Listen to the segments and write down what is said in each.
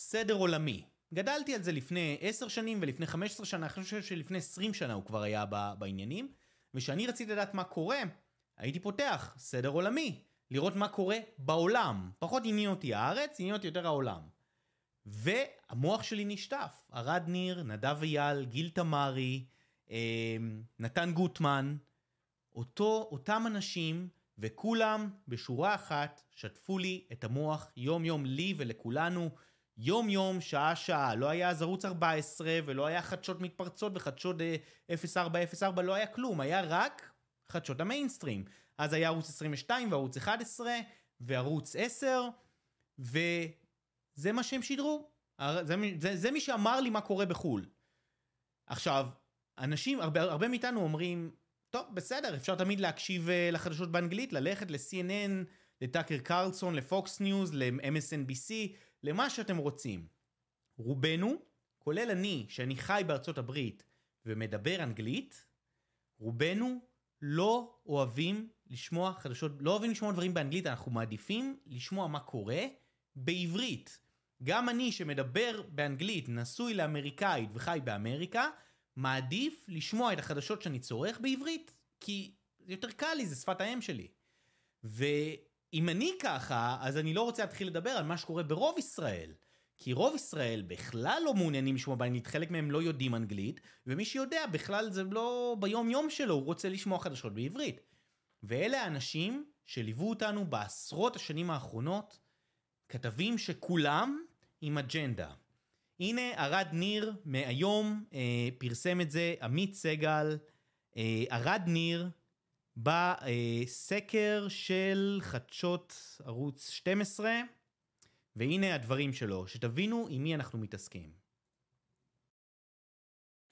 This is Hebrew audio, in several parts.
סדר עולמי. גדלתי על זה לפני 10 שנים ולפני 15 שנה, אני חושב שלפני 20 שנה הוא כבר היה בעניינים, וכשאני רציתי לדעת מה קורה, הייתי פותח סדר עולמי, לראות מה קורה בעולם. פחות עניין אותי הארץ, עניין אותי יותר העולם. והמוח שלי נשטף. ארד ניר, נדב אייל, גיל תמרי, אה, נתן גוטמן, אותו, אותם אנשים, וכולם בשורה אחת שטפו לי את המוח יום יום לי ולכולנו, יום יום, שעה שעה. לא היה אז ערוץ 14 ולא היה חדשות מתפרצות וחדשות 0404, לא היה כלום, היה רק חדשות המיינסטרים. אז היה ערוץ 22 וערוץ 11 וערוץ 10, וזה מה שהם שידרו. זה, זה, זה מי שאמר לי מה קורה בחו"ל. עכשיו, אנשים, הרבה, הרבה מאיתנו אומרים, טוב, בסדר, אפשר תמיד להקשיב uh, לחדשות באנגלית, ללכת ל-CNN, לטאקר קרלסון, לפוקס ניוז, ל-MSNBC, למה שאתם רוצים. רובנו, כולל אני, שאני חי בארצות הברית ומדבר אנגלית, רובנו לא אוהבים לשמוע חדשות, לא אוהבים לשמוע דברים באנגלית, אנחנו מעדיפים לשמוע מה קורה בעברית. גם אני שמדבר באנגלית, נשוי לאמריקאית וחי באמריקה, מעדיף לשמוע את החדשות שאני צורך בעברית, כי יותר קל לי, זה שפת האם שלי. ואם אני ככה, אז אני לא רוצה להתחיל לדבר על מה שקורה ברוב ישראל. כי רוב ישראל בכלל לא מעוניינים לשמוע באנגלית, חלק מהם לא יודעים אנגלית, ומי שיודע בכלל זה לא ביום יום שלו, הוא רוצה לשמוע חדשות בעברית. ואלה האנשים שליוו אותנו בעשרות השנים האחרונות, כתבים שכולם עם אג'נדה. הנה ארד ניר מהיום אה, פרסם את זה, עמית סגל, אה, ארד ניר בסקר של חדשות ערוץ 12, והנה הדברים שלו, שתבינו עם מי אנחנו מתעסקים.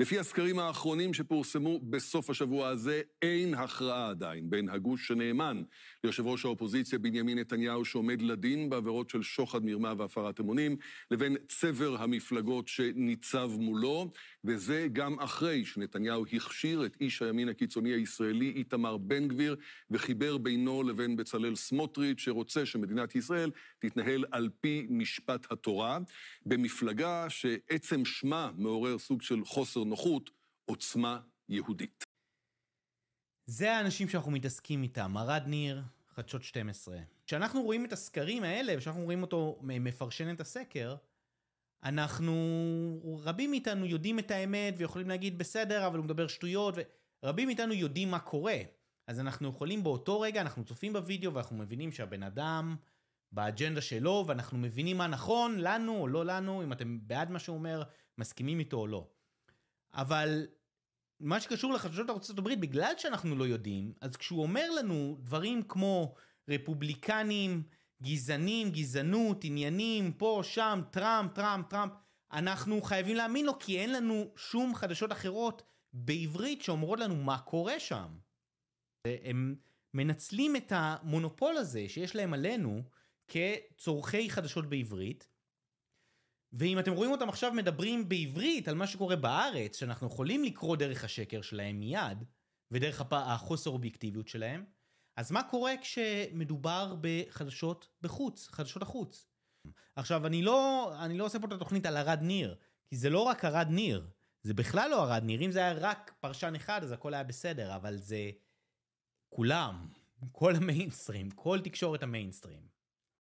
לפי הסקרים האחרונים שפורסמו בסוף השבוע הזה, אין הכרעה עדיין בין הגוש שנאמן ליושב ראש האופוזיציה בנימין נתניהו, שעומד לדין בעבירות של שוחד, מרמה והפרת אמונים, לבין צבר המפלגות שניצב מולו, וזה גם אחרי שנתניהו הכשיר את איש הימין הקיצוני הישראלי איתמר בן גביר, וחיבר בינו לבין בצלאל סמוטריץ', שרוצה שמדינת ישראל תתנהל על פי משפט התורה, במפלגה שעצם שמה מעורר סוג של חוסר נוחות, עוצמה יהודית. זה האנשים שאנחנו מתעסקים איתם, ארד ניר, חדשות 12. כשאנחנו רואים את הסקרים האלה, וכשאנחנו רואים אותו מפרשן את הסקר, אנחנו, רבים מאיתנו יודעים את האמת ויכולים להגיד בסדר, אבל הוא מדבר שטויות, ורבים מאיתנו יודעים מה קורה. אז אנחנו יכולים באותו רגע, אנחנו צופים בווידאו ואנחנו מבינים שהבן אדם באג'נדה שלו, ואנחנו מבינים מה נכון לנו או לא לנו, אם אתם בעד מה שהוא אומר, מסכימים איתו או לא. אבל מה שקשור לחדשות הברית, בגלל שאנחנו לא יודעים, אז כשהוא אומר לנו דברים כמו רפובליקנים, גזענים, גזענות, עניינים, פה, שם, טראמפ, טראמפ, טראמפ, אנחנו חייבים להאמין לו, כי אין לנו שום חדשות אחרות בעברית שאומרות לנו מה קורה שם. הם מנצלים את המונופול הזה שיש להם עלינו כצורכי חדשות בעברית, ואם אתם רואים אותם עכשיו מדברים בעברית על מה שקורה בארץ, שאנחנו יכולים לקרוא דרך השקר שלהם מיד, ודרך הפ... החוסר אובייקטיביות שלהם, אז מה קורה כשמדובר בחדשות בחוץ, חדשות החוץ? עכשיו, אני לא, אני לא עושה פה את התוכנית על ערד ניר, כי זה לא רק ארד ניר, זה בכלל לא ערד ניר, אם זה היה רק פרשן אחד אז הכל היה בסדר, אבל זה כולם, כל המיינסטרים, כל תקשורת המיינסטרים.